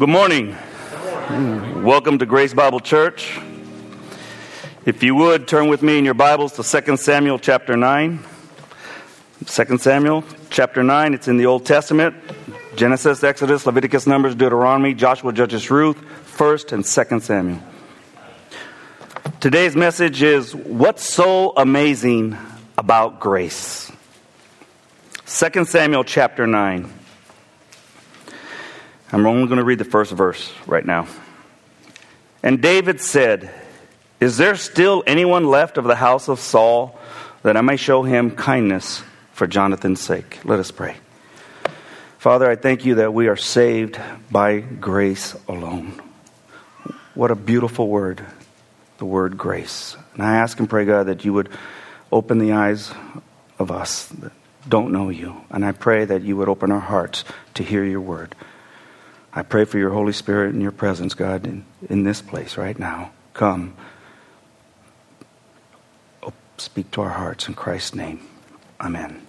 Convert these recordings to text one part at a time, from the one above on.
Good morning. Welcome to Grace Bible Church. If you would turn with me in your Bibles to 2 Samuel chapter 9. 2 Samuel chapter 9, it's in the Old Testament. Genesis, Exodus, Leviticus, Numbers, Deuteronomy, Joshua, Judges, Ruth, 1st and 2nd Samuel. Today's message is What's so amazing about grace? 2 Samuel chapter 9. I'm only going to read the first verse right now. And David said, Is there still anyone left of the house of Saul that I may show him kindness for Jonathan's sake? Let us pray. Father, I thank you that we are saved by grace alone. What a beautiful word, the word grace. And I ask and pray, God, that you would open the eyes of us that don't know you. And I pray that you would open our hearts to hear your word. I pray for your Holy Spirit and your presence, God, in, in this place right now. Come. Oh, speak to our hearts in Christ's name. Amen.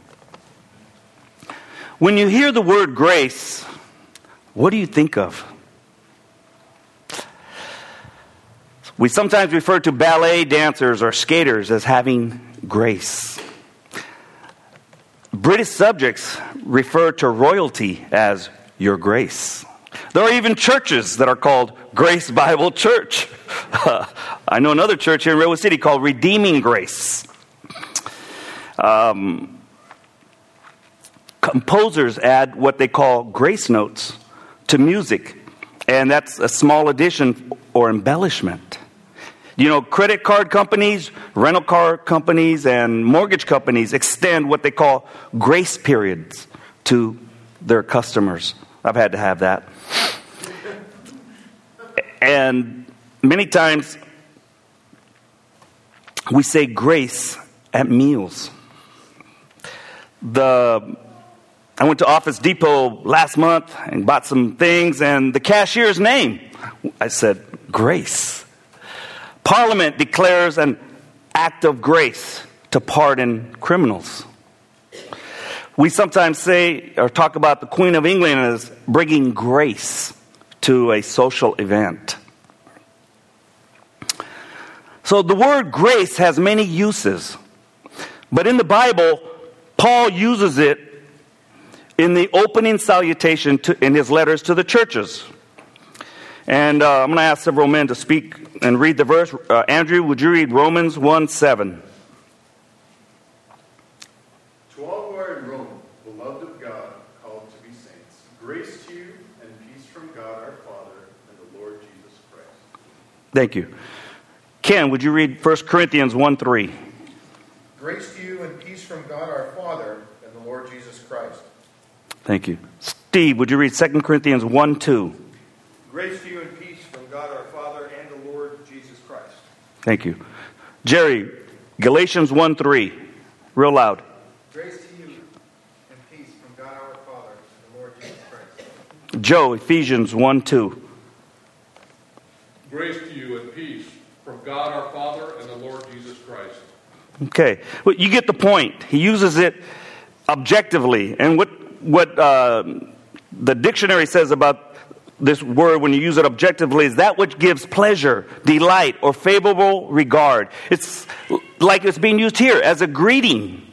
When you hear the word grace, what do you think of? We sometimes refer to ballet dancers or skaters as having grace. British subjects refer to royalty as your grace. There are even churches that are called Grace Bible Church. I know another church here in Redwood City called Redeeming Grace. Um, composers add what they call grace notes to music, and that's a small addition or embellishment. You know, credit card companies, rental car companies, and mortgage companies extend what they call grace periods to their customers. I've had to have that. And many times we say grace at meals. The I went to Office Depot last month and bought some things, and the cashier's name, I said, Grace. Parliament declares an act of grace to pardon criminals. We sometimes say or talk about the Queen of England as bringing grace to a social event. So the word grace has many uses, but in the Bible, Paul uses it in the opening salutation to, in his letters to the churches. And uh, I'm going to ask several men to speak and read the verse. Uh, Andrew, would you read Romans 1 7? Thank you. Ken, would you read 1 Corinthians 1 3? Grace to you and peace from God our Father and the Lord Jesus Christ. Thank you. Steve, would you read 2 Corinthians 1 2? Grace to you and peace from God our Father and the Lord Jesus Christ. Thank you. Jerry, Galatians 1 3. Real loud. Grace to you and peace from God our Father and the Lord Jesus Christ. Joe, Ephesians 1 2. Grace to you and peace from God our Father and the Lord Jesus Christ. Okay, well, you get the point. He uses it objectively, and what what uh, the dictionary says about this word when you use it objectively is that which gives pleasure, delight, or favorable regard. It's like it's being used here as a greeting.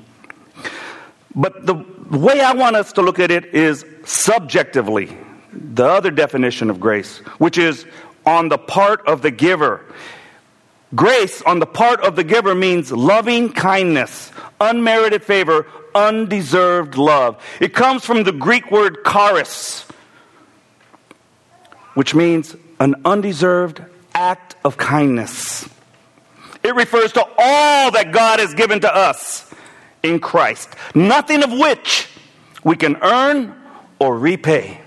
But the way I want us to look at it is subjectively, the other definition of grace, which is on the part of the giver. Grace on the part of the giver means loving kindness, unmerited favor, undeserved love. It comes from the Greek word charis, which means an undeserved act of kindness. It refers to all that God has given to us in Christ, nothing of which we can earn or repay.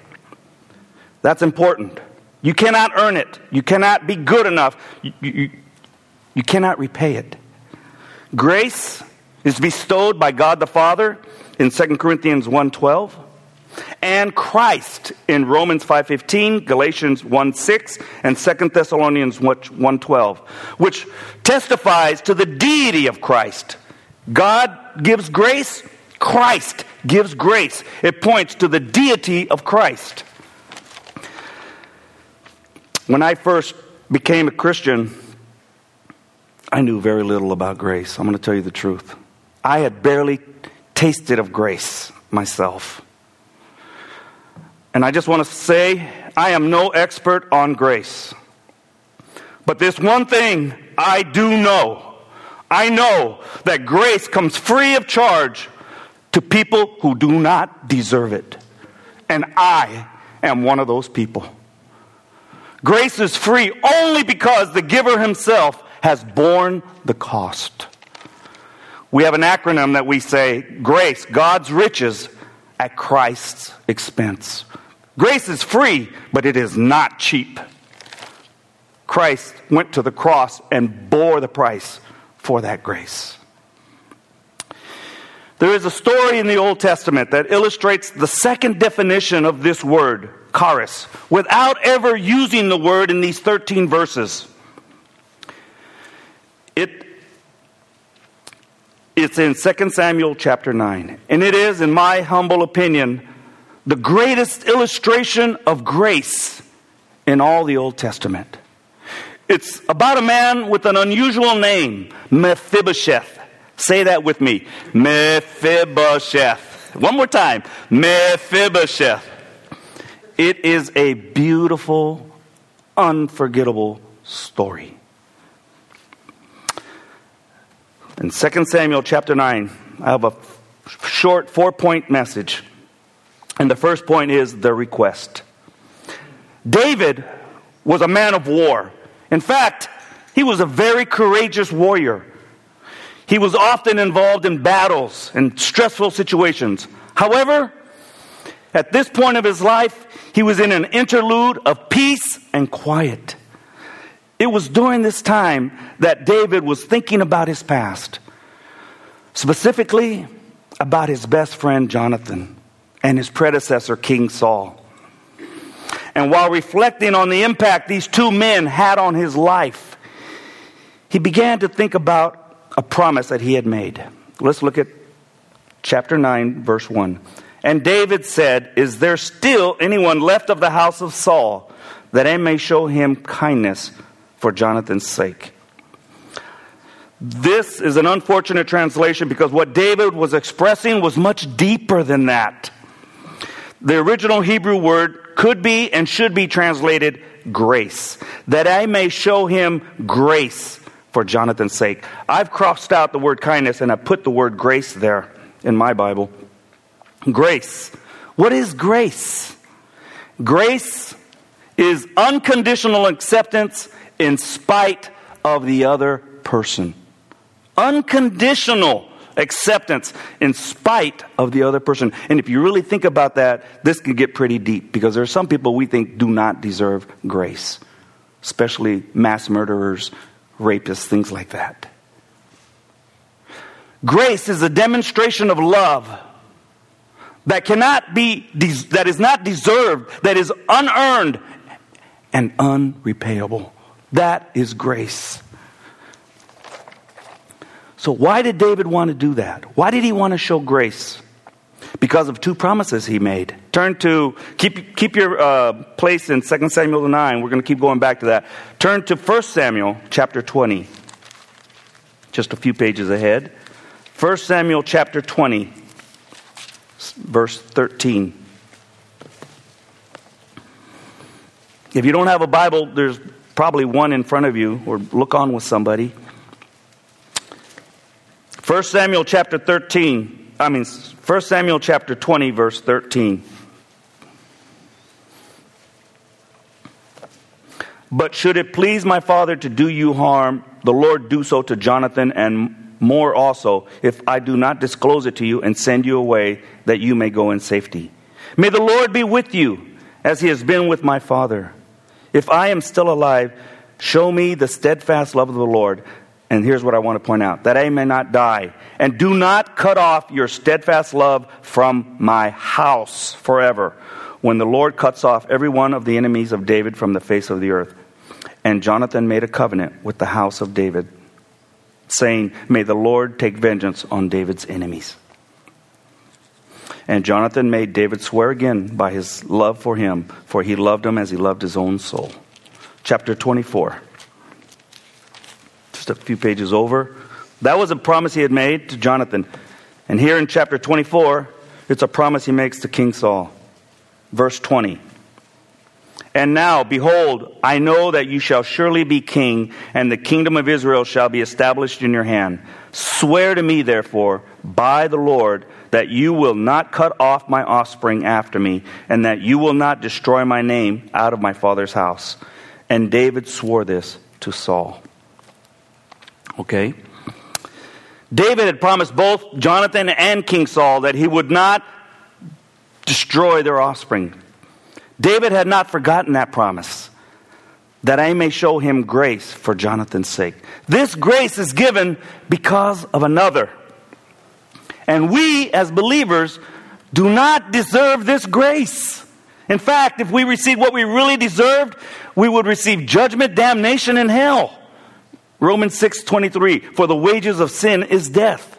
That's important. You cannot earn it. You cannot be good enough. You, you, you cannot repay it. Grace is bestowed by God the Father in 2 Corinthians 1:12 and Christ in Romans 5:15, Galatians 1:6 and 2 Thessalonians 1:12, which testifies to the deity of Christ. God gives grace, Christ gives grace. It points to the deity of Christ. When I first became a Christian, I knew very little about grace. I'm going to tell you the truth. I had barely tasted of grace myself. And I just want to say, I am no expert on grace. But this one thing I do know I know that grace comes free of charge to people who do not deserve it. And I am one of those people. Grace is free only because the giver himself has borne the cost. We have an acronym that we say GRACE, God's riches at Christ's expense. Grace is free, but it is not cheap. Christ went to the cross and bore the price for that grace. There is a story in the Old Testament that illustrates the second definition of this word, charis, without ever using the word in these 13 verses. It, it's in 2 Samuel chapter 9. And it is, in my humble opinion, the greatest illustration of grace in all the Old Testament. It's about a man with an unusual name, Mephibosheth. Say that with me. Mephibosheth. One more time. Mephibosheth. It is a beautiful, unforgettable story. In 2 Samuel chapter 9, I have a short four point message. And the first point is the request. David was a man of war. In fact, he was a very courageous warrior. He was often involved in battles and stressful situations. However, at this point of his life, he was in an interlude of peace and quiet. It was during this time that David was thinking about his past, specifically about his best friend Jonathan and his predecessor, King Saul. And while reflecting on the impact these two men had on his life, he began to think about a promise that he had made. Let's look at chapter 9, verse 1. And David said, Is there still anyone left of the house of Saul that I may show him kindness for Jonathan's sake? This is an unfortunate translation because what David was expressing was much deeper than that. The original Hebrew word could be and should be translated grace, that I may show him grace for Jonathan's sake. I've crossed out the word kindness and I put the word grace there in my Bible. Grace. What is grace? Grace is unconditional acceptance in spite of the other person. Unconditional acceptance in spite of the other person. And if you really think about that, this can get pretty deep because there are some people we think do not deserve grace, especially mass murderers, rapists, things like that. Grace is a demonstration of love that cannot be that is not deserved, that is unearned and unrepayable. That is grace. So, why did David want to do that? Why did he want to show grace? Because of two promises he made. Turn to, keep, keep your uh, place in 2 Samuel 9. We're going to keep going back to that. Turn to 1 Samuel chapter 20. Just a few pages ahead. 1 Samuel chapter 20, verse 13. If you don't have a Bible, there's probably one in front of you, or look on with somebody. 1 Samuel chapter 13, I mean, 1 Samuel chapter 20, verse 13. But should it please my father to do you harm, the Lord do so to Jonathan and more also, if I do not disclose it to you and send you away that you may go in safety. May the Lord be with you as he has been with my father. If I am still alive, show me the steadfast love of the Lord and here's what I want to point out that I may not die. And do not cut off your steadfast love from my house forever, when the Lord cuts off every one of the enemies of David from the face of the earth. And Jonathan made a covenant with the house of David, saying, May the Lord take vengeance on David's enemies. And Jonathan made David swear again by his love for him, for he loved him as he loved his own soul. chapter 24. Just a few pages over. That was a promise he had made to Jonathan. And here in chapter 24, it's a promise he makes to King Saul. Verse 20. And now, behold, I know that you shall surely be king, and the kingdom of Israel shall be established in your hand. Swear to me, therefore, by the Lord, that you will not cut off my offspring after me, and that you will not destroy my name out of my father's house. And David swore this to Saul. Okay? David had promised both Jonathan and King Saul that he would not destroy their offspring. David had not forgotten that promise, that I may show him grace for Jonathan's sake. This grace is given because of another. And we, as believers, do not deserve this grace. In fact, if we received what we really deserved, we would receive judgment, damnation, and hell. Romans 6:23 For the wages of sin is death.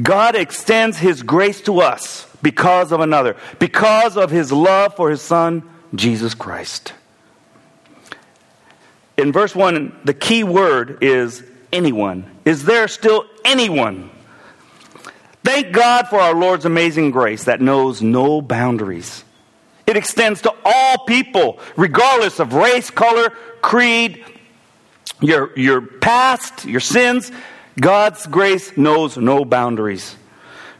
God extends his grace to us because of another, because of his love for his son Jesus Christ. In verse 1, the key word is anyone. Is there still anyone? Thank God for our Lord's amazing grace that knows no boundaries. It extends to all people, regardless of race, color, creed, your, your past, your sins. God's grace knows no boundaries.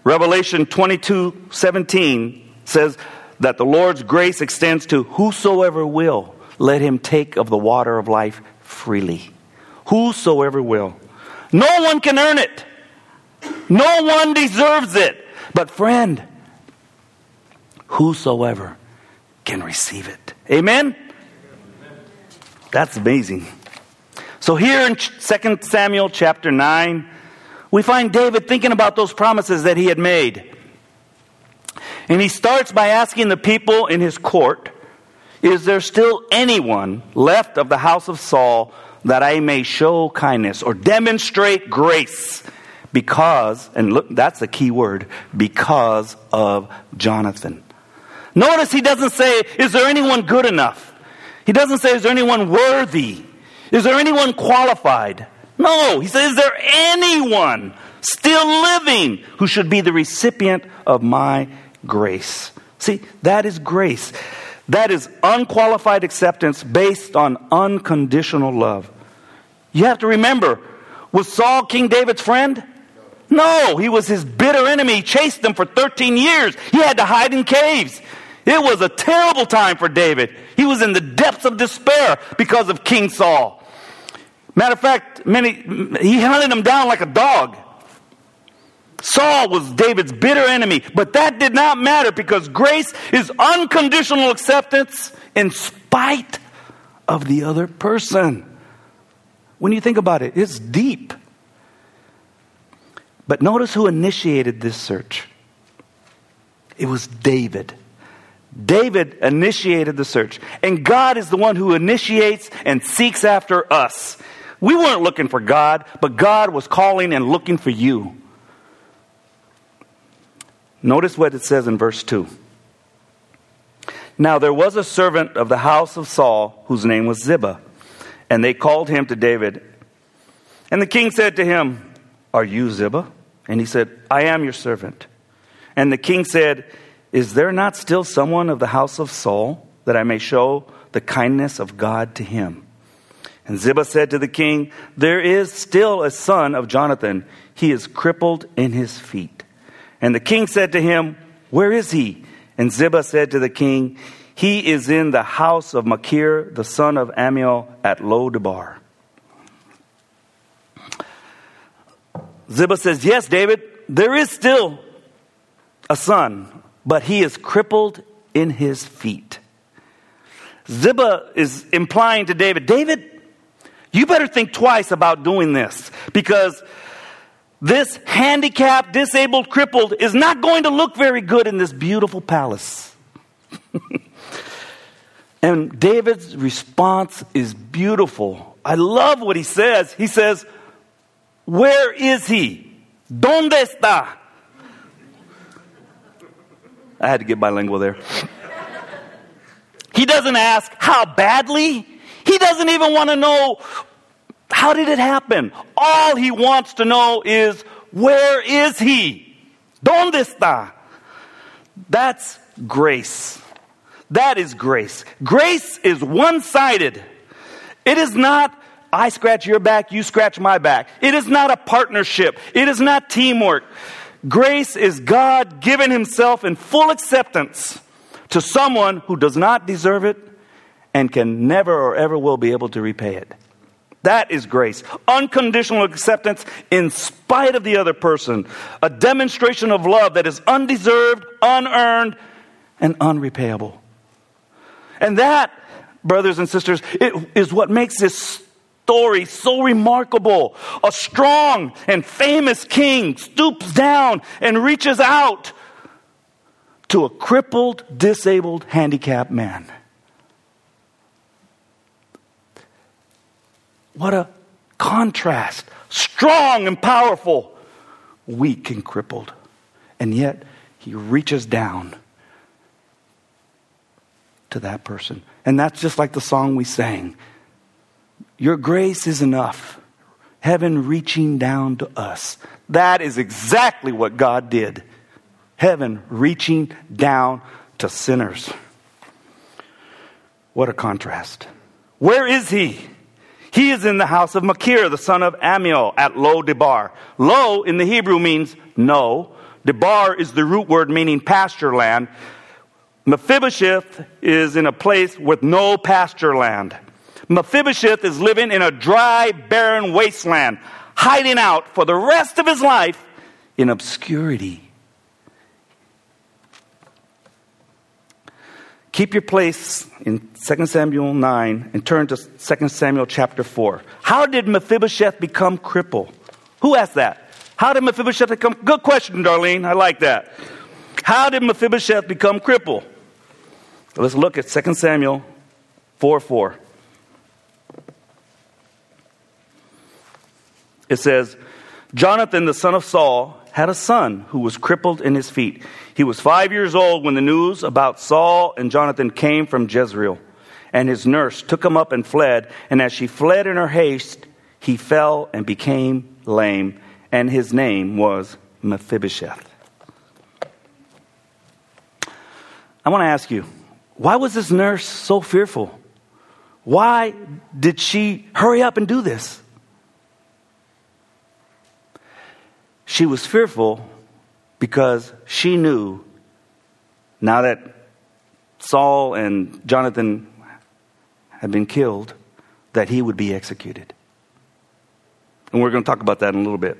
Revelation 22 17 says that the Lord's grace extends to whosoever will, let him take of the water of life freely. Whosoever will. No one can earn it. No one deserves it. But, friend, whosoever can receive it. Amen? That's amazing. So, here in 2 Samuel chapter 9, we find David thinking about those promises that he had made. And he starts by asking the people in his court, Is there still anyone left of the house of Saul that I may show kindness or demonstrate grace? Because, and look, that's the key word, because of Jonathan. Notice he doesn't say, Is there anyone good enough? He doesn't say, Is there anyone worthy? Is there anyone qualified? No, he says, Is there anyone still living who should be the recipient of my grace? See, that is grace. That is unqualified acceptance based on unconditional love. You have to remember, was Saul King David's friend? No, he was his bitter enemy. He chased them for 13 years. He had to hide in caves. It was a terrible time for David. He was in the depths of despair because of King Saul. Matter of fact, many, he hunted him down like a dog. Saul was David's bitter enemy, but that did not matter because grace is unconditional acceptance in spite of the other person. When you think about it, it's deep. But notice who initiated this search. It was David. David initiated the search. And God is the one who initiates and seeks after us. We weren't looking for God, but God was calling and looking for you. Notice what it says in verse 2. Now there was a servant of the house of Saul whose name was Ziba, and they called him to David. And the king said to him, Are you Ziba? And he said, I am your servant. And the king said, Is there not still someone of the house of Saul that I may show the kindness of God to him? And Ziba said to the king, There is still a son of Jonathan. He is crippled in his feet. And the king said to him, Where is he? And Ziba said to the king, He is in the house of Machir, the son of Ammiel, at Lo-debar. Ziba says, Yes, David, there is still a son, but he is crippled in his feet. Ziba is implying to David, David, you better think twice about doing this because this handicapped, disabled, crippled is not going to look very good in this beautiful palace. and David's response is beautiful. I love what he says. He says, Where is he? ¿Dónde está? I had to get bilingual there. He doesn't ask how badly. He doesn't even want to know how did it happen. All he wants to know is where is he? ¿Dónde está? That's grace. That is grace. Grace is one sided. It is not, I scratch your back, you scratch my back. It is not a partnership. It is not teamwork. Grace is God giving Himself in full acceptance to someone who does not deserve it and can never or ever will be able to repay it. That is grace. Unconditional acceptance in spite of the other person. A demonstration of love that is undeserved, unearned, and unrepayable. And that, brothers and sisters, it is what makes this story so remarkable. A strong and famous king stoops down and reaches out to a crippled, disabled, handicapped man. What a contrast. Strong and powerful, weak and crippled. And yet, he reaches down to that person. And that's just like the song we sang Your grace is enough. Heaven reaching down to us. That is exactly what God did. Heaven reaching down to sinners. What a contrast. Where is he? He is in the house of Machir, the son of Ammiel, at Lo Debar. Lo in the Hebrew means no. Debar is the root word meaning pasture land. Mephibosheth is in a place with no pasture land. Mephibosheth is living in a dry, barren wasteland, hiding out for the rest of his life in obscurity. Keep your place in 2 Samuel 9 and turn to 2 Samuel chapter 4. How did Mephibosheth become crippled? Who asked that? How did Mephibosheth become? Good question, Darlene. I like that. How did Mephibosheth become crippled? Let's look at 2 Samuel 4 4. It says, Jonathan, the son of Saul, had a son who was crippled in his feet. He was five years old when the news about Saul and Jonathan came from Jezreel. And his nurse took him up and fled. And as she fled in her haste, he fell and became lame. And his name was Mephibosheth. I want to ask you, why was this nurse so fearful? Why did she hurry up and do this? She was fearful because she knew now that Saul and Jonathan had been killed, that he would be executed. And we're going to talk about that in a little bit.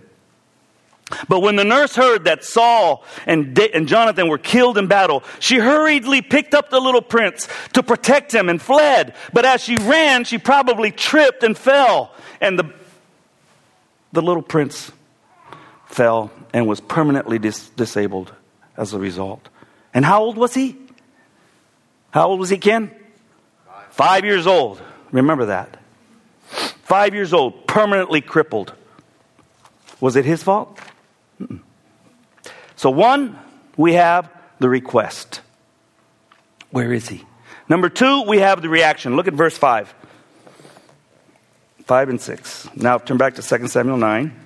But when the nurse heard that Saul and, da- and Jonathan were killed in battle, she hurriedly picked up the little prince to protect him and fled. But as she ran, she probably tripped and fell. And the, the little prince fell and was permanently dis- disabled as a result. And how old was he? How old was he, Ken? Five, Five years old. Remember that. Five years old, permanently crippled. Was it his fault? Mm-mm. So, one, we have the request. Where is he? Number two, we have the reaction. Look at verse 5. 5 and 6. Now turn back to 2 Samuel 9.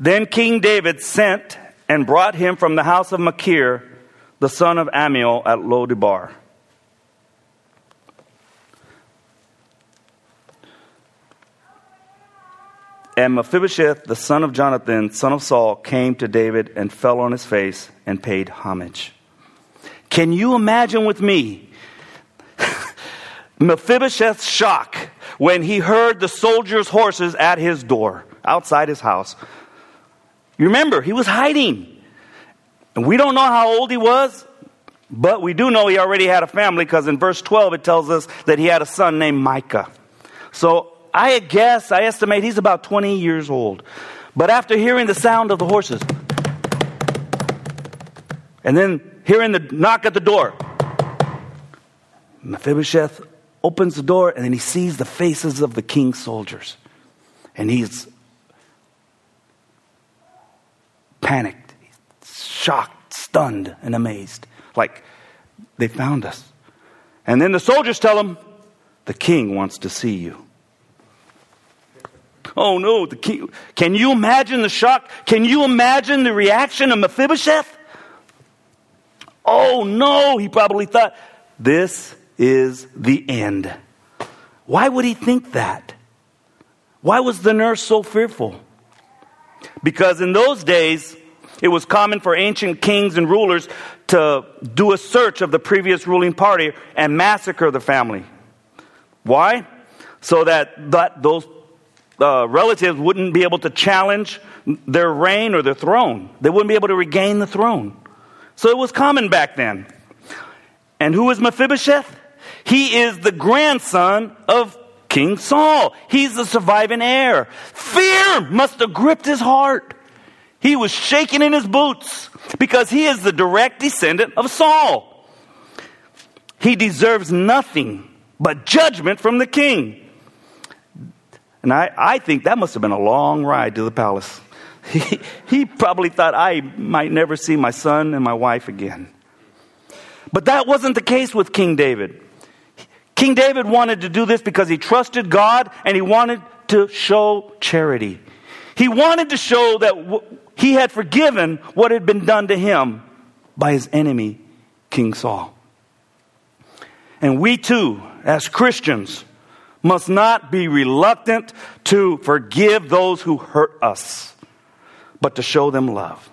Then King David sent and brought him from the house of Machir, the son of Ammiel, at Lodebar. And Mephibosheth, the son of Jonathan, son of Saul, came to David and fell on his face and paid homage. Can you imagine with me Mephibosheth's shock when he heard the soldiers' horses at his door, outside his house? You remember, he was hiding. And we don't know how old he was, but we do know he already had a family because in verse 12 it tells us that he had a son named Micah. So I guess, I estimate he's about 20 years old. But after hearing the sound of the horses, and then hearing the knock at the door, Mephibosheth opens the door and then he sees the faces of the king's soldiers. And he's panicked, shocked, stunned, and amazed. Like, They found us. And then the soldiers tell him, The king wants to see you. Oh no, the king. Can you imagine the shock? Can you imagine the reaction of Mephibosheth? Oh no, he probably thought, This is the end. Why would he think that? Why was the nurse so fearful? Because in those days, it was common for ancient kings and rulers to do a search of the previous ruling party and massacre the family. Why? So that, that those uh, relatives wouldn't be able to challenge their reign or their throne. They wouldn't be able to regain the throne. So it was common back then. And who is Mephibosheth? He is the grandson of King Saul. He's the surviving heir. Fear must have gripped his heart. He was shaking in his boots because he is the direct descendant of Saul. He deserves nothing but judgment from the king. And I, I think that must have been a long ride to the palace. He, he probably thought I might never see my son and my wife again. But that wasn't the case with King David. King David wanted to do this because he trusted God and he wanted to show charity. He wanted to show that he had forgiven what had been done to him by his enemy, King Saul. And we too, as Christians, must not be reluctant to forgive those who hurt us, but to show them love.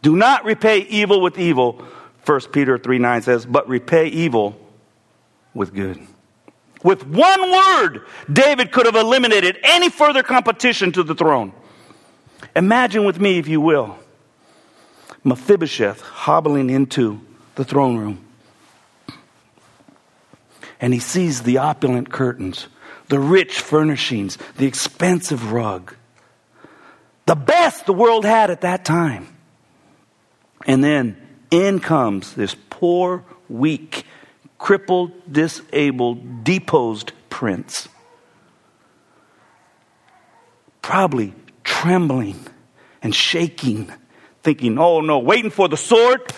Do not repay evil with evil, 1 Peter 3 9 says, but repay evil with good. With one word, David could have eliminated any further competition to the throne. Imagine with me, if you will, Mephibosheth hobbling into the throne room. And he sees the opulent curtains, the rich furnishings, the expensive rug, the best the world had at that time. And then in comes this poor, weak, crippled, disabled, deposed prince. Probably trembling and shaking, thinking, oh no, waiting for the sword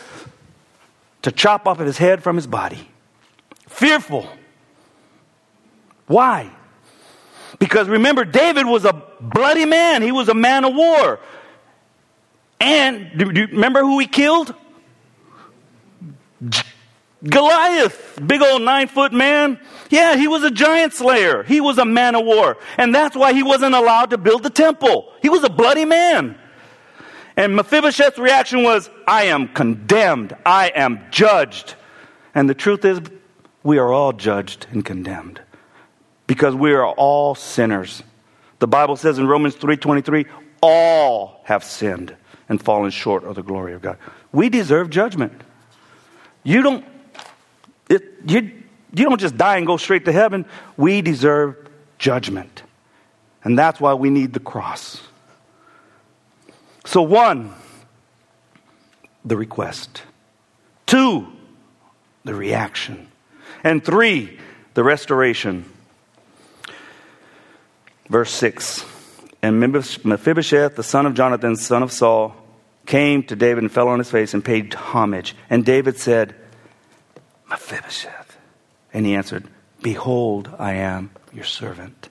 to chop off his head from his body. Fearful. Why? Because remember, David was a bloody man. He was a man of war. And do, do you remember who he killed? Goliath, big old nine foot man. Yeah, he was a giant slayer. He was a man of war. And that's why he wasn't allowed to build the temple. He was a bloody man. And Mephibosheth's reaction was, I am condemned. I am judged. And the truth is, we are all judged and condemned because we are all sinners. The Bible says in Romans 3:23, all have sinned and fallen short of the glory of God. We deserve judgment. You don't it, you, you don't just die and go straight to heaven. We deserve judgment. And that's why we need the cross. So, one, the request. Two, the reaction. And three, the restoration. Verse 6 And Mephibosheth, the son of Jonathan, son of Saul, came to David and fell on his face and paid homage. And David said, Mephibosheth. And he answered, Behold, I am your servant.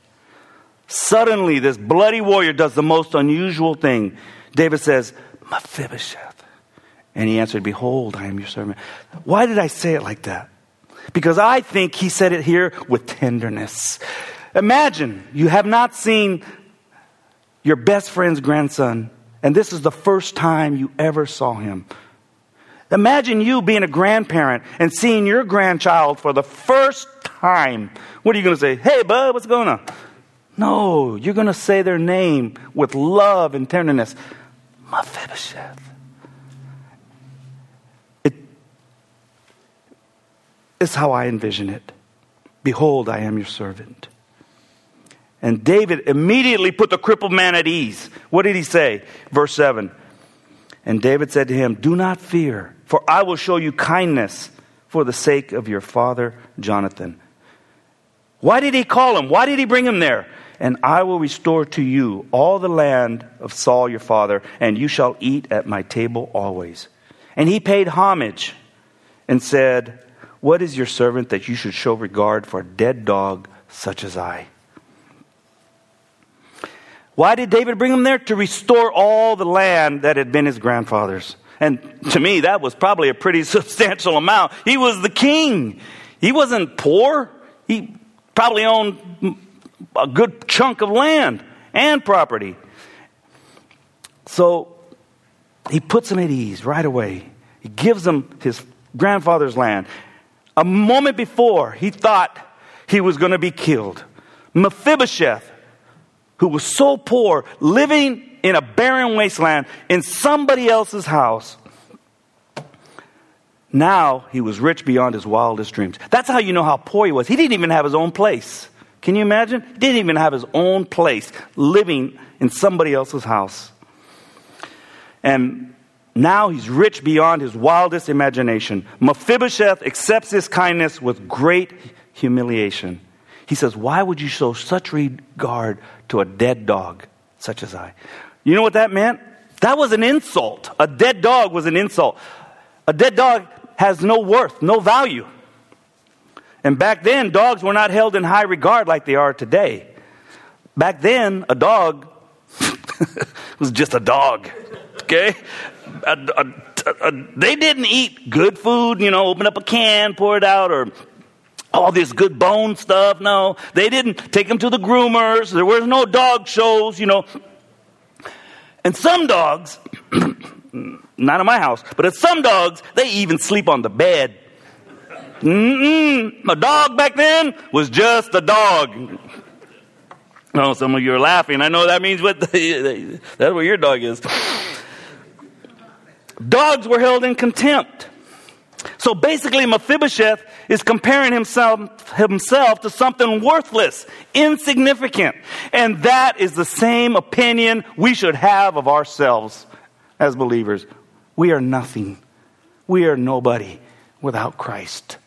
Suddenly, this bloody warrior does the most unusual thing. David says, Mephibosheth. And he answered, Behold, I am your servant. Why did I say it like that? Because I think he said it here with tenderness. Imagine you have not seen your best friend's grandson, and this is the first time you ever saw him. Imagine you being a grandparent and seeing your grandchild for the first time. What are you going to say? Hey, bud, what's going on? No, you're going to say their name with love and tenderness. Mephibosheth. It, it's how I envision it. Behold, I am your servant. And David immediately put the crippled man at ease. What did he say? Verse 7. And David said to him, Do not fear for I will show you kindness for the sake of your father Jonathan. Why did he call him? Why did he bring him there? And I will restore to you all the land of Saul your father, and you shall eat at my table always. And he paid homage and said, What is your servant that you should show regard for a dead dog such as I? Why did David bring him there? To restore all the land that had been his grandfather's. And to me, that was probably a pretty substantial amount. He was the king. He wasn't poor. He probably owned a good chunk of land and property. So he puts him at ease right away. He gives him his grandfather's land. A moment before, he thought he was going to be killed. Mephibosheth, who was so poor, living in a barren wasteland in somebody else's house. Now he was rich beyond his wildest dreams. That's how you know how poor he was. He didn't even have his own place. Can you imagine? He didn't even have his own place living in somebody else's house. And now he's rich beyond his wildest imagination. Mephibosheth accepts his kindness with great humiliation. He says, Why would you show such regard to a dead dog such as I? You know what that meant? That was an insult. A dead dog was an insult. A dead dog has no worth, no value. And back then, dogs were not held in high regard like they are today. Back then, a dog was just a dog. Okay? A, a, a, they didn't eat good food, you know, open up a can, pour it out, or all this good bone stuff. No, they didn't take them to the groomers. There were no dog shows, you know. And some dogs, not in my house, but at some dogs, they even sleep on the bed. Mm-mm. A dog back then was just a dog. Oh, some of you are laughing. I know that means what the, that's what your dog is. Dogs were held in contempt. So basically, Mephibosheth is comparing himself, himself to something worthless, insignificant. And that is the same opinion we should have of ourselves as believers. We are nothing. We are nobody without Christ.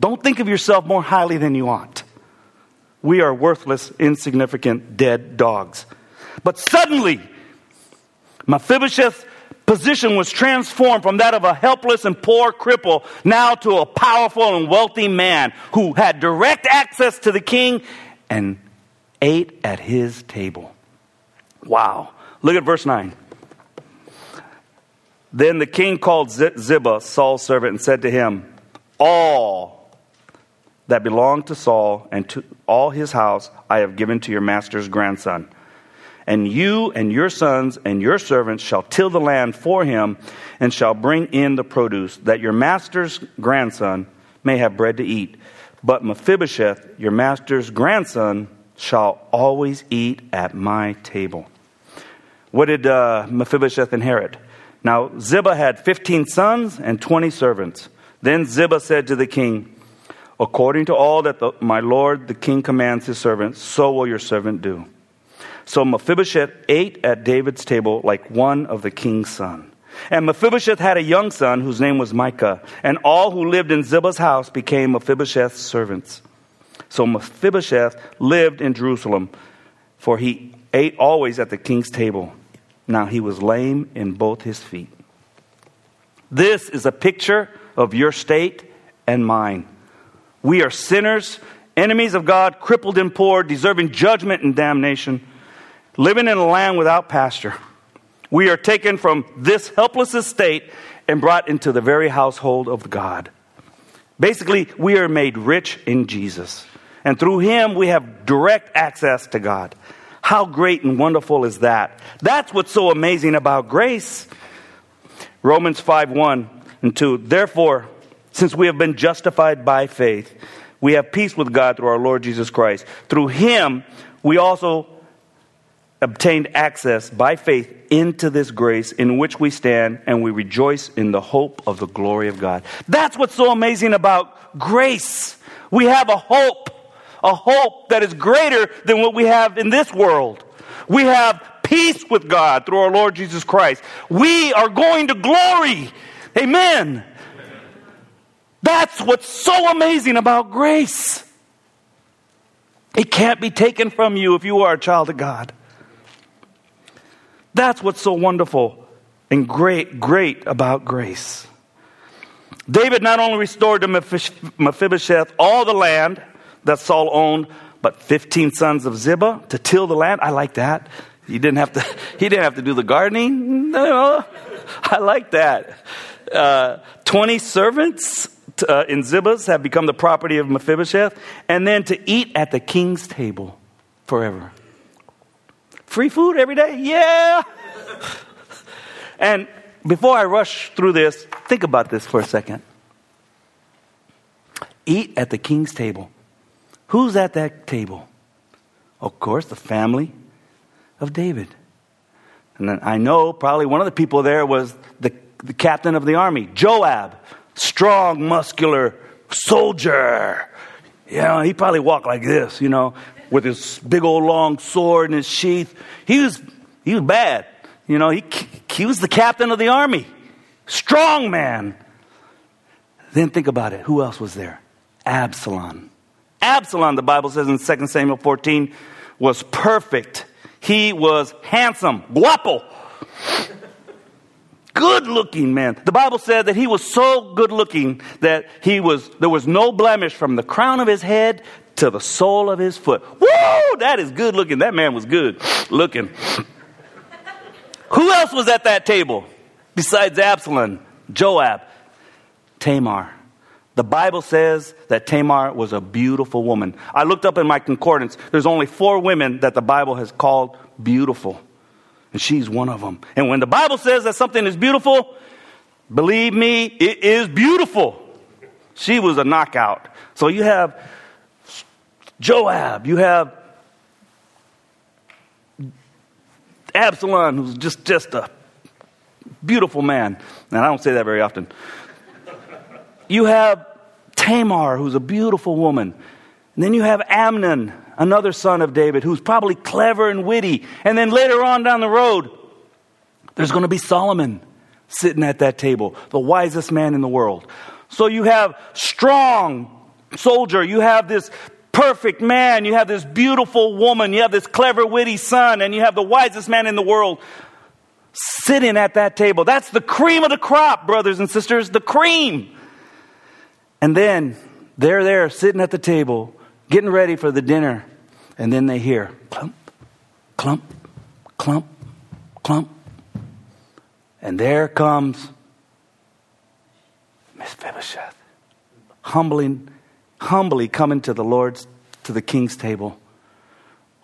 Don't think of yourself more highly than you ought. We are worthless, insignificant, dead dogs. But suddenly, Mephibosheth position was transformed from that of a helpless and poor cripple now to a powerful and wealthy man who had direct access to the king and ate at his table. Wow. Look at verse 9. Then the king called Ziba, Saul's servant, and said to him, All that belonged to Saul and to all his house I have given to your master's grandson and you and your sons and your servants shall till the land for him and shall bring in the produce, that your master's grandson may have bread to eat. But Mephibosheth, your master's grandson, shall always eat at my table. What did uh, Mephibosheth inherit? Now, Ziba had 15 sons and 20 servants. Then Ziba said to the king, According to all that the, my lord the king commands his servants, so will your servant do. So Mephibosheth ate at David's table like one of the king's sons. And Mephibosheth had a young son whose name was Micah, and all who lived in Ziba's house became Mephibosheth's servants. So Mephibosheth lived in Jerusalem, for he ate always at the king's table. Now he was lame in both his feet. This is a picture of your state and mine. We are sinners, enemies of God, crippled and poor, deserving judgment and damnation living in a land without pasture. We are taken from this helpless estate and brought into the very household of God. Basically, we are made rich in Jesus. And through him, we have direct access to God. How great and wonderful is that? That's what's so amazing about grace. Romans 5 1 and 2. Therefore, since we have been justified by faith, we have peace with God through our Lord Jesus Christ. Through him, we also obtained access by faith into this grace in which we stand and we rejoice in the hope of the glory of God. That's what's so amazing about grace. We have a hope, a hope that is greater than what we have in this world. We have peace with God through our Lord Jesus Christ. We are going to glory. Amen. That's what's so amazing about grace. It can't be taken from you if you are a child of God. That's what's so wonderful and great, great about grace. David not only restored to Mephibosheth all the land that Saul owned, but 15 sons of Ziba to till the land. I like that. He didn't have to, he didn't have to do the gardening. No, I like that. Uh, 20 servants uh, in Ziba's have become the property of Mephibosheth, and then to eat at the king's table forever. Free food every day? Yeah! and before I rush through this, think about this for a second. Eat at the king's table. Who's at that table? Of course, the family of David. And I know probably one of the people there was the, the captain of the army, Joab, strong, muscular soldier. Know, he probably walked like this, you know, with his big old long sword in his sheath. He was, he was bad. You know, he, he was the captain of the army. Strong man. Then think about it. Who else was there? Absalom. Absalom, the Bible says in 2 Samuel 14, was perfect. He was handsome, guapo. good looking man. The Bible said that he was so good looking that he was there was no blemish from the crown of his head to the sole of his foot. Woo! That is good looking. That man was good looking. Who else was at that table besides Absalom, Joab, Tamar? The Bible says that Tamar was a beautiful woman. I looked up in my concordance. There's only four women that the Bible has called beautiful. And she's one of them. And when the Bible says that something is beautiful, believe me, it is beautiful. She was a knockout. So you have Joab, you have Absalom, who's just, just a beautiful man. And I don't say that very often. You have Tamar, who's a beautiful woman. And then you have Amnon, another son of David, who's probably clever and witty. And then later on down the road, there's going to be Solomon sitting at that table, the wisest man in the world. So you have strong soldier, you have this perfect man, you have this beautiful woman, you have this clever, witty son, and you have the wisest man in the world sitting at that table. That's the cream of the crop, brothers and sisters, the cream. And then they're there sitting at the table, getting ready for the dinner, and then they hear clump, clump, clump, clump. And there comes Miss Mephibosheth, humbling humbly coming to the Lord's, to the king's table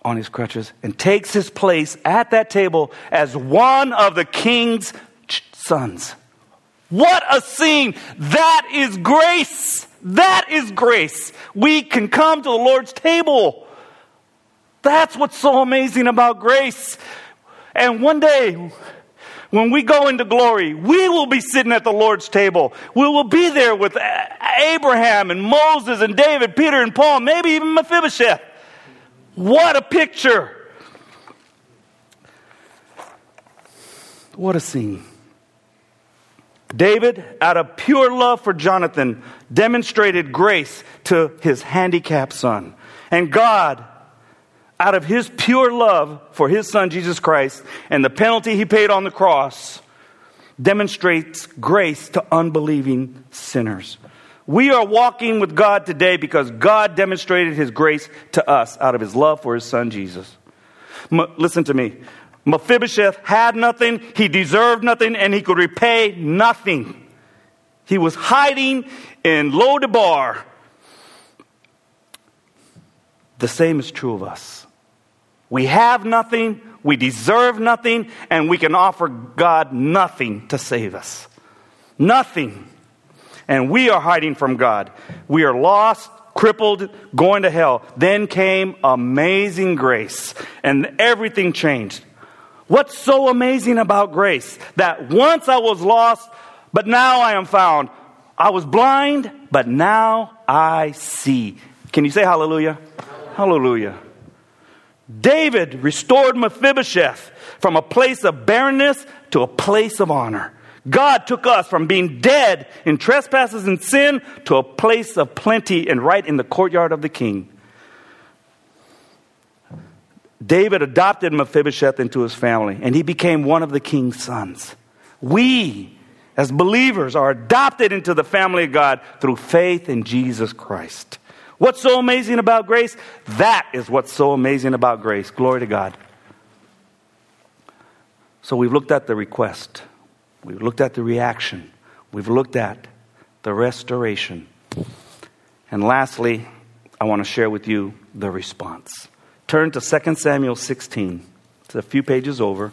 on his crutches and takes his place at that table as one of the king's sons. What a scene! That is grace. That is grace. We can come to the Lord's table. That's what's so amazing about grace. And one day, when we go into glory, we will be sitting at the Lord's table. We will be there with Abraham and Moses and David, Peter and Paul, maybe even Mephibosheth. What a picture! What a scene. David, out of pure love for Jonathan, demonstrated grace to his handicapped son. And God, out of his pure love for his son Jesus Christ and the penalty he paid on the cross, demonstrates grace to unbelieving sinners. We are walking with God today because God demonstrated his grace to us out of his love for his son Jesus. M- listen to me. Mephibosheth had nothing, he deserved nothing, and he could repay nothing. He was hiding in Lodabar. The same is true of us. We have nothing, we deserve nothing, and we can offer God nothing to save us. Nothing. And we are hiding from God. We are lost, crippled, going to hell. Then came amazing grace, and everything changed. What's so amazing about grace? That once I was lost, but now I am found. I was blind, but now I see. Can you say hallelujah? Hallelujah. David restored Mephibosheth from a place of barrenness to a place of honor. God took us from being dead in trespasses and sin to a place of plenty and right in the courtyard of the king. David adopted Mephibosheth into his family, and he became one of the king's sons. We, as believers, are adopted into the family of God through faith in Jesus Christ. What's so amazing about grace? That is what's so amazing about grace. Glory to God. So we've looked at the request, we've looked at the reaction, we've looked at the restoration. And lastly, I want to share with you the response. Turn to 2 Samuel 16. It's a few pages over.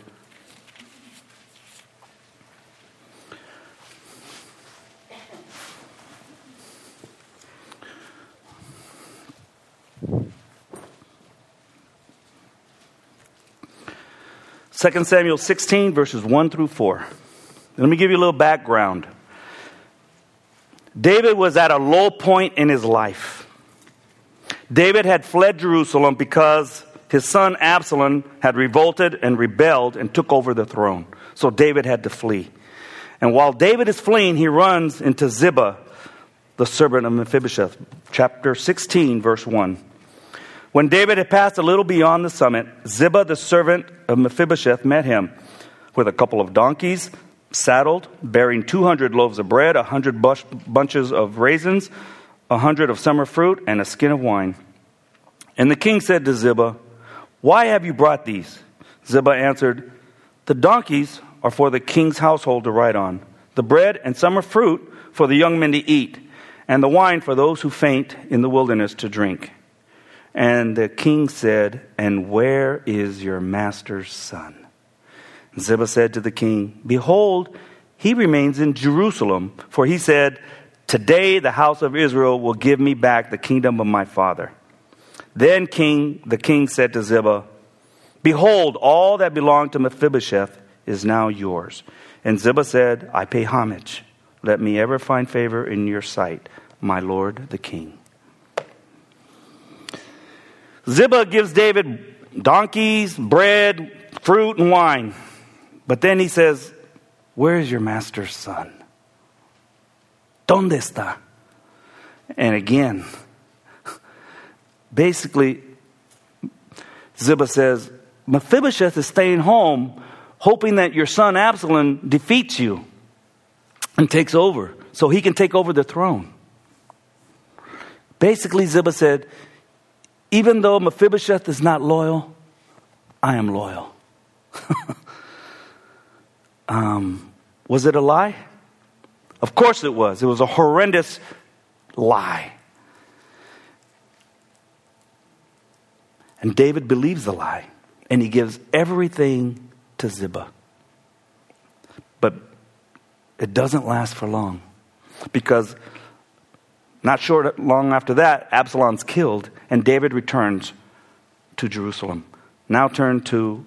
Second Samuel 16, verses 1 through 4. Let me give you a little background. David was at a low point in his life. David had fled Jerusalem because his son Absalom had revolted and rebelled and took over the throne. So David had to flee. And while David is fleeing, he runs into Ziba, the servant of Mephibosheth. Chapter 16, verse 1. When David had passed a little beyond the summit, Ziba, the servant of Mephibosheth, met him with a couple of donkeys, saddled, bearing 200 loaves of bread, a 100 bunches of raisins, a 100 of summer fruit, and a skin of wine. And the king said to Ziba, Why have you brought these? Ziba answered, The donkeys are for the king's household to ride on, the bread and summer fruit for the young men to eat, and the wine for those who faint in the wilderness to drink. And the king said, And where is your master's son? Ziba said to the king, Behold, he remains in Jerusalem, for he said, Today the house of Israel will give me back the kingdom of my father. Then king, the king said to Ziba, Behold, all that belonged to Mephibosheth is now yours. And Ziba said, I pay homage. Let me ever find favor in your sight, my lord the king. Ziba gives David donkeys, bread, fruit, and wine. But then he says, Where is your master's son? ¿Dónde está? And again, basically, Ziba says, Mephibosheth is staying home, hoping that your son Absalom defeats you and takes over so he can take over the throne. Basically, Ziba said, Even though Mephibosheth is not loyal, I am loyal. Um, was it a lie? Of course it was. It was a horrendous lie. And David believes the lie, and he gives everything to Ziba. But it doesn't last for long because not short long after that, Absalom's killed, and David returns to Jerusalem. Now turn to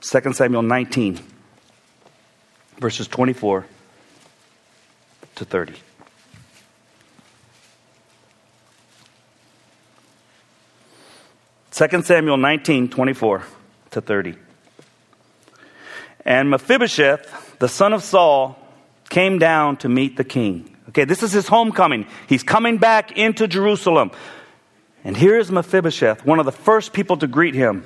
2 Samuel 19 verses 24 to 30. Second Samuel 19, 24 to 30. And Mephibosheth, the son of Saul, came down to meet the king. Okay, this is his homecoming. He's coming back into Jerusalem. And here is Mephibosheth, one of the first people to greet him.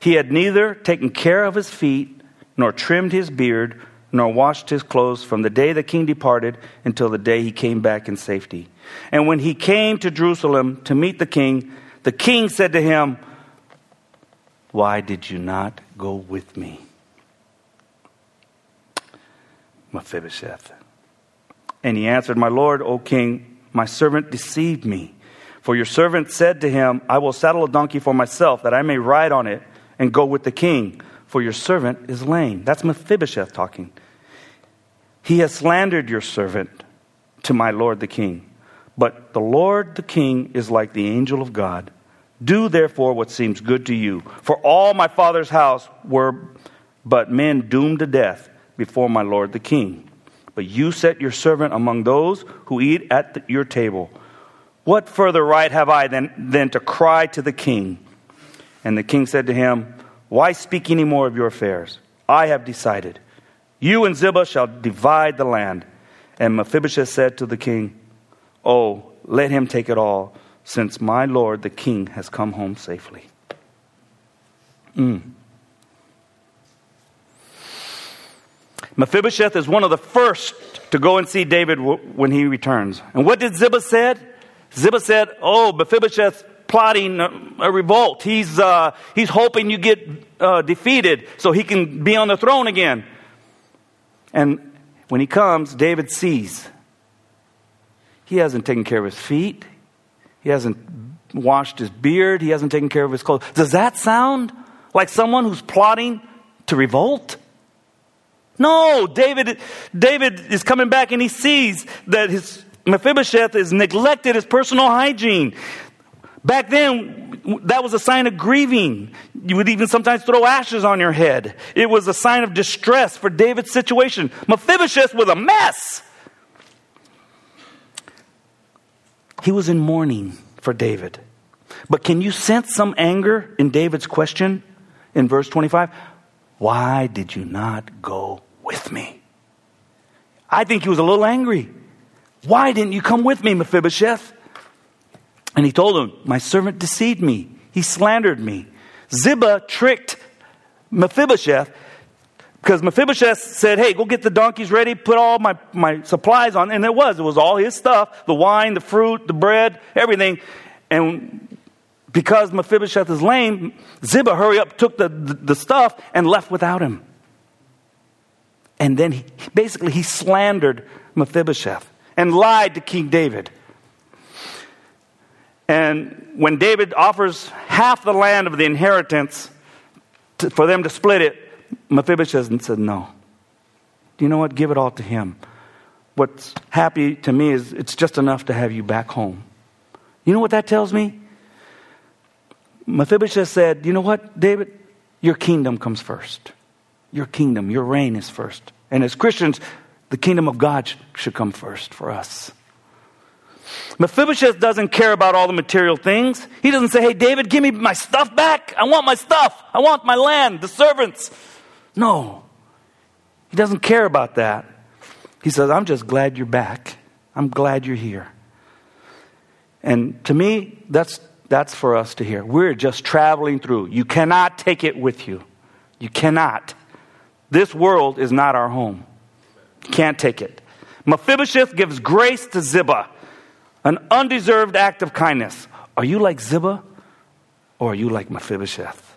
He had neither taken care of his feet nor trimmed his beard nor washed his clothes from the day the king departed until the day he came back in safety. And when he came to Jerusalem to meet the king, the king said to him, Why did you not go with me? Mephibosheth. And he answered, My lord, O king, my servant deceived me. For your servant said to him, I will saddle a donkey for myself, that I may ride on it and go with the king for your servant is lame. That's Mephibosheth talking. He has slandered your servant to my lord the king. But the Lord the king is like the angel of God. Do therefore what seems good to you. For all my father's house were but men doomed to death before my lord the king. But you set your servant among those who eat at the, your table. What further right have I than, than to cry to the king? And the king said to him, why speak any more of your affairs? I have decided. You and Ziba shall divide the land. And Mephibosheth said to the king, Oh, let him take it all, since my lord the king has come home safely. Mm. Mephibosheth is one of the first to go and see David when he returns. And what did Ziba said? Ziba said, "Oh, Mephibosheth plotting a revolt. He's uh, he's hoping you get uh, defeated so he can be on the throne again." And when he comes, David sees he hasn't taken care of his feet. He hasn't washed his beard. He hasn't taken care of his clothes. Does that sound like someone who's plotting to revolt? No, David, David is coming back and he sees that his Mephibosheth has neglected his personal hygiene. Back then, that was a sign of grieving. You would even sometimes throw ashes on your head. It was a sign of distress for David's situation. Mephibosheth was a mess. He was in mourning for David. But can you sense some anger in David's question in verse 25? Why did you not go with me. I think he was a little angry. Why didn't you come with me, Mephibosheth? And he told him, My servant deceived me. He slandered me. Ziba tricked Mephibosheth because Mephibosheth said, Hey, go get the donkeys ready, put all my, my supplies on. And it was. It was all his stuff the wine, the fruit, the bread, everything. And because Mephibosheth is lame, Ziba hurry up, took the, the, the stuff, and left without him. And then he, basically he slandered Mephibosheth and lied to King David. And when David offers half the land of the inheritance to, for them to split it, Mephibosheth said, No. Do you know what? Give it all to him. What's happy to me is it's just enough to have you back home. You know what that tells me? Mephibosheth said, You know what, David? Your kingdom comes first. Your kingdom, your reign is first. And as Christians, the kingdom of God should come first for us. Mephibosheth doesn't care about all the material things. He doesn't say, Hey, David, give me my stuff back. I want my stuff. I want my land, the servants. No. He doesn't care about that. He says, I'm just glad you're back. I'm glad you're here. And to me, that's, that's for us to hear. We're just traveling through. You cannot take it with you. You cannot. This world is not our home. Can't take it. Mephibosheth gives grace to Ziba, an undeserved act of kindness. Are you like Ziba or are you like Mephibosheth?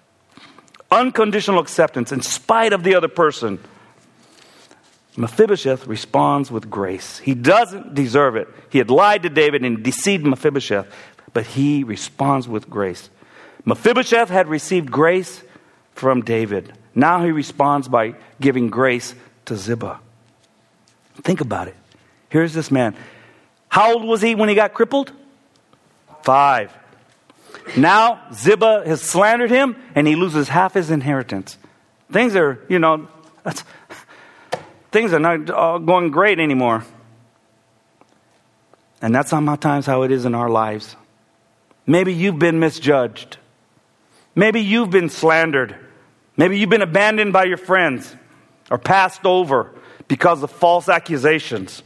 Unconditional acceptance in spite of the other person. Mephibosheth responds with grace. He doesn't deserve it. He had lied to David and deceived Mephibosheth, but he responds with grace. Mephibosheth had received grace from David. Now he responds by giving grace to Ziba. Think about it. Here's this man. How old was he when he got crippled? Five. Now Ziba has slandered him and he loses half his inheritance. Things are, you know, things are not going great anymore. And that's sometimes how it is in our lives. Maybe you've been misjudged. Maybe you've been slandered. Maybe you've been abandoned by your friends or passed over because of false accusations.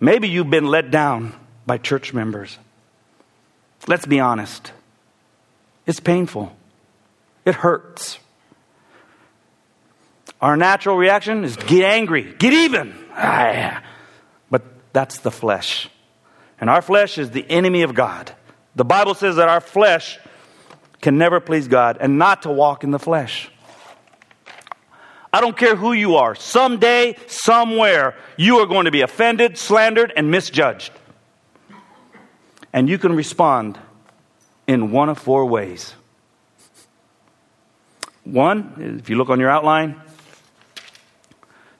Maybe you've been let down by church members. Let's be honest. It's painful. It hurts. Our natural reaction is get angry, get even. Ah, but that's the flesh. And our flesh is the enemy of God. The Bible says that our flesh can never please God and not to walk in the flesh. I don't care who you are. Someday, somewhere, you are going to be offended, slandered, and misjudged. And you can respond in one of four ways. One, if you look on your outline,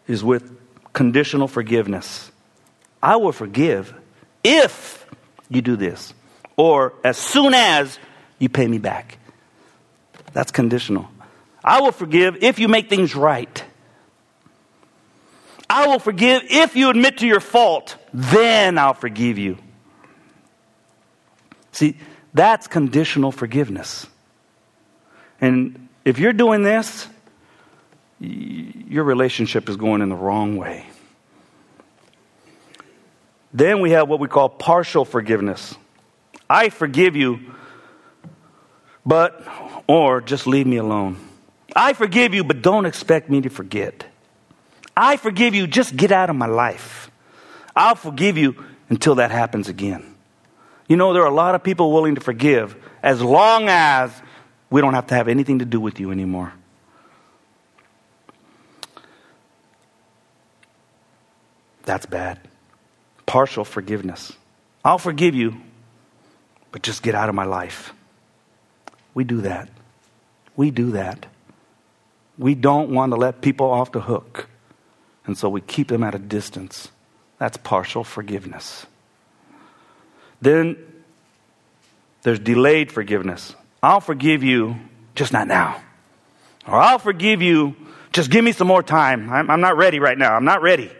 is with conditional forgiveness. I will forgive if you do this, or as soon as you pay me back. That's conditional. I will forgive if you make things right. I will forgive if you admit to your fault. Then I'll forgive you. See, that's conditional forgiveness. And if you're doing this, your relationship is going in the wrong way. Then we have what we call partial forgiveness. I forgive you but, or just leave me alone. I forgive you, but don't expect me to forget. I forgive you, just get out of my life. I'll forgive you until that happens again. You know, there are a lot of people willing to forgive as long as we don't have to have anything to do with you anymore. That's bad. Partial forgiveness. I'll forgive you, but just get out of my life. We do that. We do that. We don't want to let people off the hook, and so we keep them at a distance. That's partial forgiveness. Then there's delayed forgiveness. I'll forgive you, just not now. Or I'll forgive you, just give me some more time. I'm, I'm not ready right now. I'm not ready.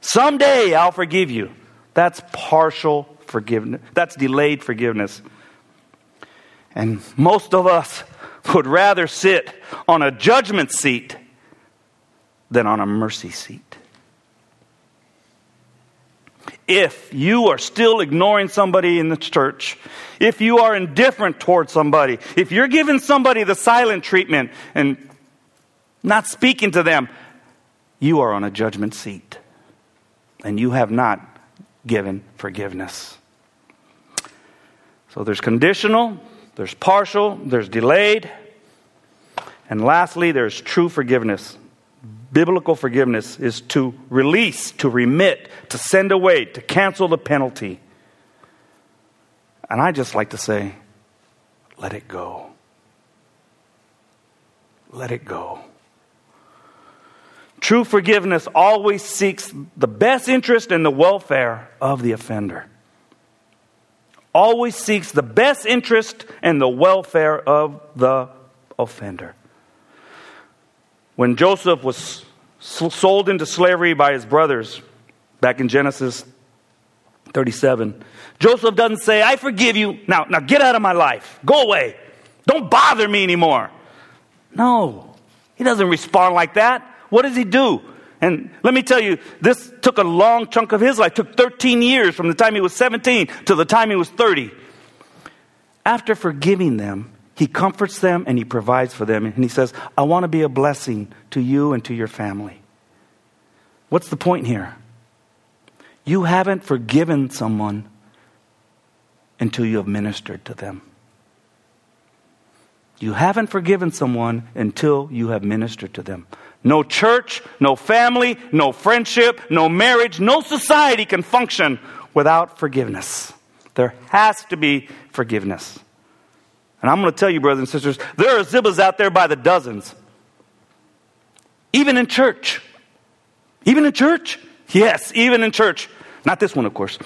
Someday I'll forgive you. That's partial forgiveness. That's delayed forgiveness. And most of us would rather sit on a judgment seat than on a mercy seat. If you are still ignoring somebody in the church, if you are indifferent towards somebody, if you're giving somebody the silent treatment and not speaking to them, you are on a judgment seat and you have not given forgiveness. So there's conditional, there's partial, there's delayed, and lastly, there's true forgiveness. Biblical forgiveness is to release, to remit, to send away, to cancel the penalty. And I just like to say, let it go. Let it go. True forgiveness always seeks the best interest and the welfare of the offender. Always seeks the best interest and the welfare of the offender. When Joseph was sold into slavery by his brothers back in Genesis 37, Joseph doesn't say, I forgive you. Now, now get out of my life. Go away. Don't bother me anymore. No, he doesn't respond like that. What does he do? And let me tell you, this took a long chunk of his life. It took 13 years from the time he was 17 to the time he was 30. After forgiving them, he comforts them and he provides for them. And he says, I want to be a blessing to you and to your family. What's the point here? You haven't forgiven someone until you have ministered to them. You haven't forgiven someone until you have ministered to them. No church, no family, no friendship, no marriage, no society can function without forgiveness. There has to be forgiveness. And I'm going to tell you, brothers and sisters, there are Zibas out there by the dozens. Even in church. Even in church? Yes, even in church. Not this one, of course.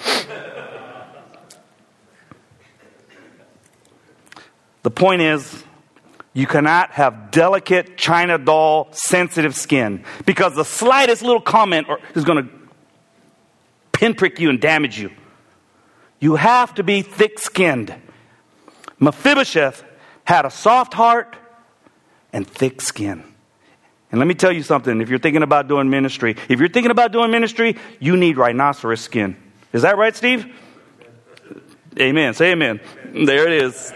the point is, you cannot have delicate China doll sensitive skin because the slightest little comment is going to pinprick you and damage you. You have to be thick skinned. Mephibosheth had a soft heart and thick skin. And let me tell you something if you're thinking about doing ministry, if you're thinking about doing ministry, you need rhinoceros skin. Is that right, Steve? Amen. Say amen. There it is.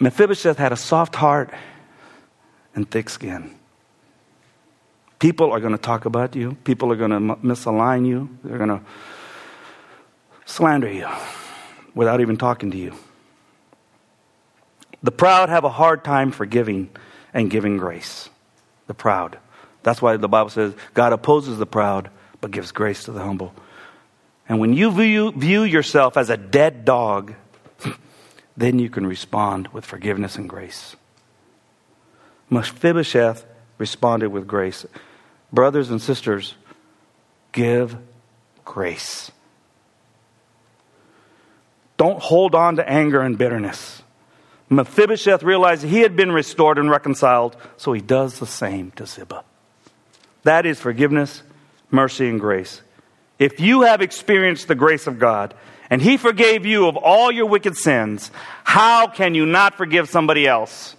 Mephibosheth had a soft heart and thick skin. People are going to talk about you. People are going to misalign you. They're going to slander you without even talking to you. The proud have a hard time forgiving and giving grace. The proud. That's why the Bible says God opposes the proud but gives grace to the humble. And when you view, view yourself as a dead dog, then you can respond with forgiveness and grace. Mephibosheth responded with grace. Brothers and sisters, give grace. Don't hold on to anger and bitterness. Mephibosheth realized he had been restored and reconciled, so he does the same to Ziba. That is forgiveness, mercy, and grace. If you have experienced the grace of God, and he forgave you of all your wicked sins, how can you not forgive somebody else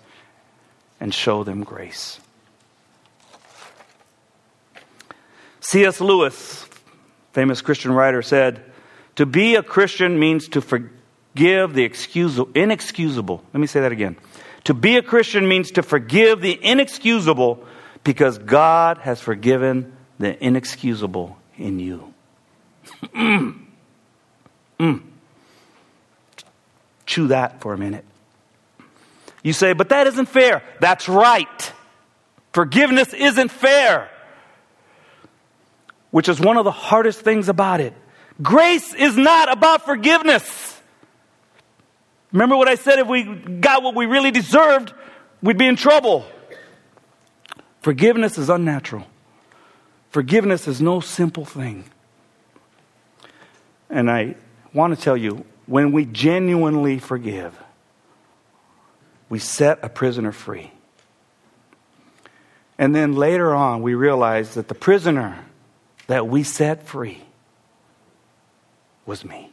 and show them grace? C.S. Lewis, famous Christian writer, said, To be a Christian means to forgive the excusable, inexcusable. Let me say that again. To be a Christian means to forgive the inexcusable because God has forgiven the inexcusable in you. mm. Chew that for a minute. You say, but that isn't fair. That's right. Forgiveness isn't fair, which is one of the hardest things about it. Grace is not about forgiveness. Remember what I said? If we got what we really deserved, we'd be in trouble. Forgiveness is unnatural. Forgiveness is no simple thing. And I want to tell you when we genuinely forgive, we set a prisoner free. And then later on, we realize that the prisoner that we set free was me.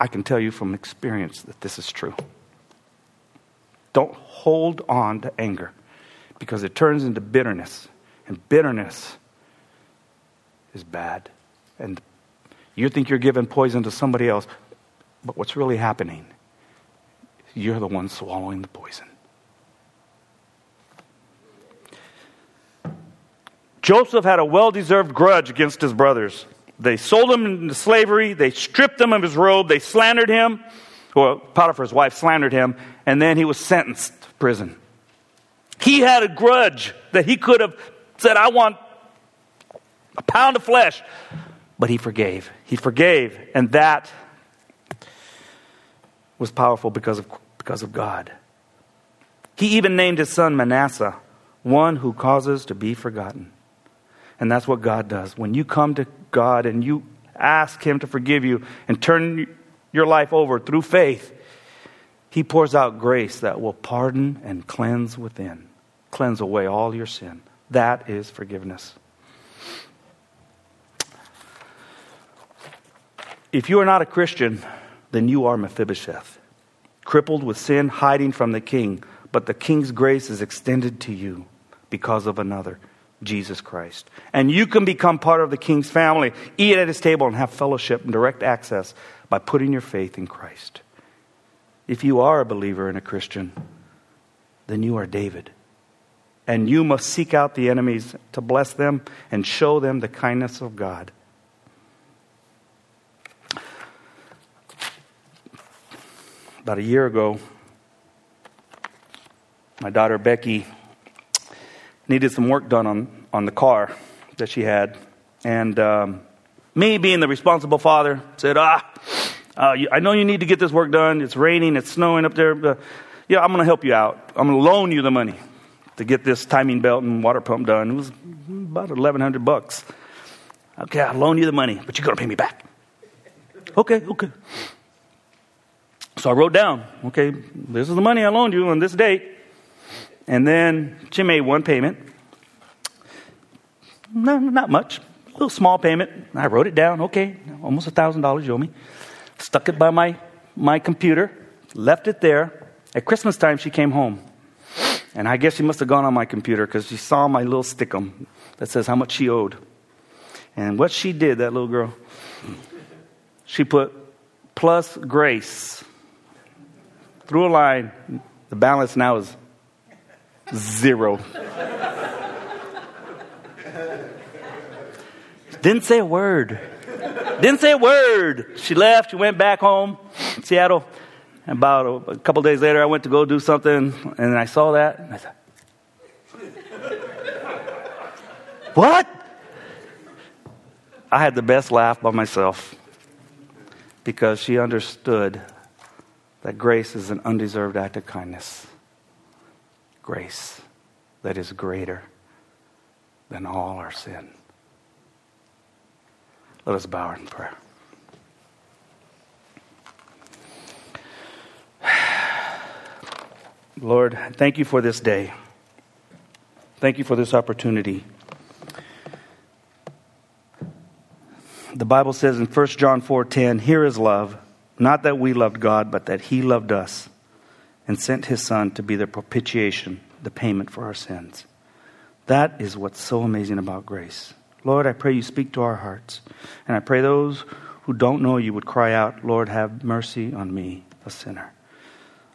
I can tell you from experience that this is true. Don't hold on to anger because it turns into bitterness, and bitterness is bad. And you think you're giving poison to somebody else, but what's really happening? You're the one swallowing the poison. Joseph had a well deserved grudge against his brothers. They sold him into slavery, they stripped him of his robe, they slandered him. Well, Potiphar's wife slandered him, and then he was sentenced to prison. He had a grudge that he could have said, I want a pound of flesh. But he forgave. He forgave, and that was powerful because of, because of God. He even named his son Manasseh, one who causes to be forgotten. And that's what God does. When you come to God and you ask Him to forgive you and turn your life over through faith, He pours out grace that will pardon and cleanse within, cleanse away all your sin. That is forgiveness. If you are not a Christian, then you are Mephibosheth, crippled with sin, hiding from the king. But the king's grace is extended to you because of another, Jesus Christ. And you can become part of the king's family, eat at his table, and have fellowship and direct access by putting your faith in Christ. If you are a believer and a Christian, then you are David. And you must seek out the enemies to bless them and show them the kindness of God. About a year ago, my daughter Becky needed some work done on, on the car that she had. And um, me, being the responsible father, said, Ah, uh, I know you need to get this work done. It's raining, it's snowing up there. But yeah, I'm going to help you out. I'm going to loan you the money to get this timing belt and water pump done. It was about 1100 bucks. Okay, I'll loan you the money, but you're going to pay me back. Okay, okay. So I wrote down, okay, this is the money I loaned you on this date. And then she made one payment. No, not much. A little small payment. I wrote it down. Okay, almost a thousand dollars you owe me. Stuck it by my, my computer, left it there. At Christmas time, she came home. And I guess she must have gone on my computer because she saw my little stickum that says how much she owed. And what she did, that little girl, she put plus grace through a line. The balance now is zero. Didn't say a word. Didn't say a word. She left. She went back home, Seattle. About a, a couple days later, I went to go do something, and I saw that, and I thought, "What?" I had the best laugh by myself because she understood that grace is an undeserved act of kindness. Grace that is greater than all our sin. Let us bow in prayer. Lord, thank you for this day. Thank you for this opportunity. The Bible says in 1 John 4:10, "Here is love, not that we loved God, but that he loved us and sent his son to be the propitiation, the payment for our sins." That is what's so amazing about grace. Lord, I pray you speak to our hearts. And I pray those who don't know you would cry out, Lord, have mercy on me, a sinner.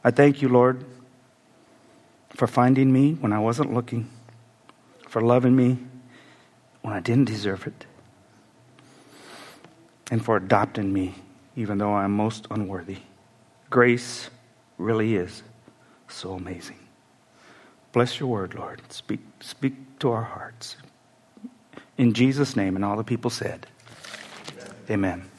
I thank you, Lord, for finding me when I wasn't looking, for loving me when I didn't deserve it, and for adopting me even though I'm most unworthy. Grace really is so amazing. Bless your word, Lord. Speak, speak to our hearts. In Jesus' name, and all the people said, Amen. Amen.